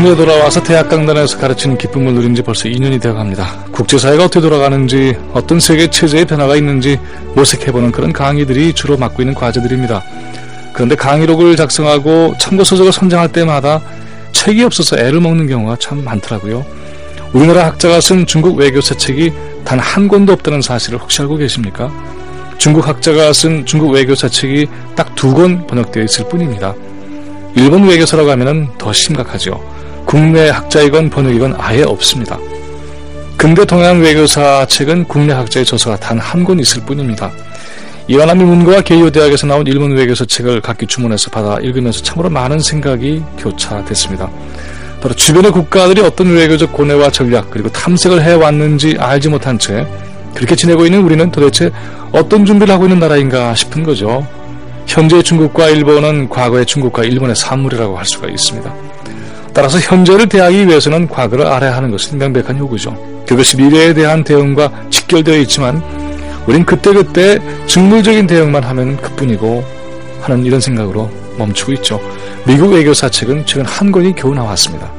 국내 돌아와서 대학 강단에서 가르치는 기쁨을 누린 지 벌써 2년이 되어갑니다. 국제사회가 어떻게 돌아가는지, 어떤 세계 체제의 변화가 있는지 모색해보는 그런 강의들이 주로 맡고 있는 과제들입니다. 그런데 강의록을 작성하고 참고서적을 선정할 때마다 책이 없어서 애를 먹는 경우가 참 많더라고요. 우리나라 학자가 쓴 중국 외교사 책이 단 한 권도 없다는 사실을 혹시 알고 계십니까? 중국 학자가 쓴 중국 외교사 책이 딱 두 권 번역되어 있을 뿐입니다. 일본 외교사라고 하면 더 심각하죠. 국내 학자이건 번역이건 아예 없습니다. 근대 동양 외교사 책은 국내 학자의 저서가 단 한 권 있을 뿐입니다. 이완함이 문고와 게이오 대학에서 나온 일본 외교사 책을 각기 주문해서 받아 읽으면서 참으로 많은 생각이 교차됐습니다. 바로 주변의 국가들이 어떤 외교적 고뇌와 전략 그리고 탐색을 해왔는지 알지 못한 채 그렇게 지내고 있는 우리는 도대체 어떤 준비를 하고 있는 나라인가 싶은 거죠. 현재 중국과 일본은 과거의 중국과 일본의 산물이라고 할 수가 있습니다. 따라서 현재를 대하기 위해서는 과거를 알아야 하는 것은 명백한 요구죠. 그것이 미래에 대한 대응과 직결되어 있지만 우린 그때그때 직물적인 대응만 하면 그뿐이고 하는 이런 생각으로 멈추고 있죠. 미국 외교사 책은 최근 한 권이 겨우 나왔습니다.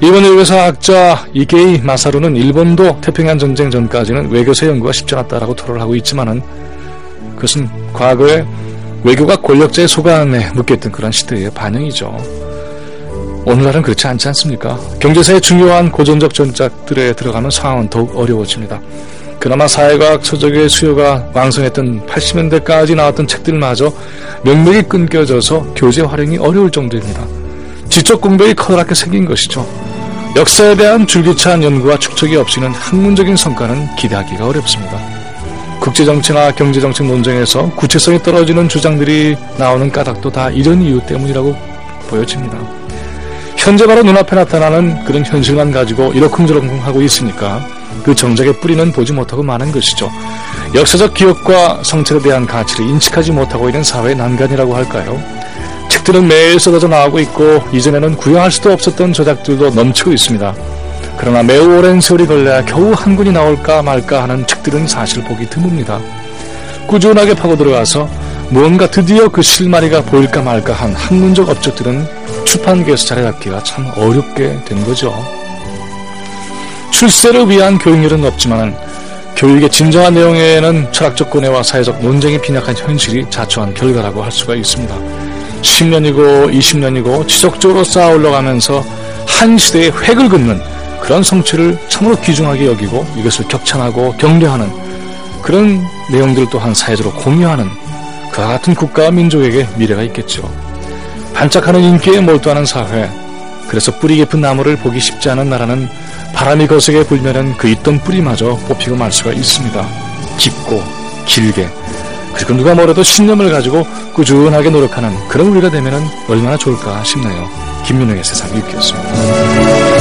일본 외교사 학자 이게이 마사루는 일본도 태평양 전쟁 전까지는 외교사 연구가 쉽지 않았다라고 토론을 하고 있지만은 그것은 과거에 외교가 권력자의 소관에 묶였던 그런 시대의 반영이죠. 오늘날은 그렇지 않지 않습니까? 경제사의 중요한 고전적 전작들에 들어가면 상황은 더욱 어려워집니다. 그나마 사회과학 서적의 수요가 왕성했던 80년대까지 나왔던 책들마저 명맥이 끊겨져서 교재 활용이 어려울 정도입니다. 지적 공백이 커다랗게 생긴 것이죠. 역사에 대한 줄기차한 연구와 축적이 없이는 학문적인 성과는 기대하기가 어렵습니다. 국제정치나 경제정책 논쟁에서 구체성이 떨어지는 주장들이 나오는 까닭도 다 이런 이유 때문이라고 보여집니다. 현재 바로 눈앞에 나타나는 그런 현실만 가지고 이러쿵저러쿵 하고 있으니까 그 정적의 뿌리는 보지 못하고 마는 것이죠. 역사적 기억과 성찰에 대한 가치를 인식하지 못하고 있는 사회의 난간이라고 할까요? 책들은 매일 쏟아져 나오고 있고 이전에는 구형할 수도 없었던 저작들도 넘치고 있습니다. 그러나 매우 오랜 세월이 걸려야 겨우 한 권이 나올까 말까 하는 책들은 사실 보기 드뭅니다. 꾸준하게 파고 들어가서 무언가 드디어 그 실마리가 보일까 말까 한 학문적 업적들은 출판계에서 자리잡기가 참 어렵게 된 거죠. 출세를 위한 교육열은 없지만 교육의 진정한 내용에는 철학적 고뇌와 사회적 논쟁이 빈약한 현실이 자초한 결과라고 할 수가 있습니다. 10년이고 20년이고 지속적으로 쌓아 올라가면서 한 시대의 획을 긋는 그런 성취를 참으로 귀중하게 여기고 이것을 격찬하고 격려하는 그런 내용들을 또한 사회적으로 공유하는 그와 같은 국가와 민족에게 미래가 있겠죠. 반짝하는 인기에 몰두하는 사회, 그래서 뿌리 깊은 나무를 보기 쉽지 않은 나라는 바람이 거세게 불면은 그 있던 뿌리마저 뽑히고 말 수가 있습니다. 깊고 길게 그리고 누가 뭐래도 신념을 가지고 꾸준하게 노력하는 그런 우리가 되면은 얼마나 좋을까 싶네요. 김민웅의 세상 읽겠습니다.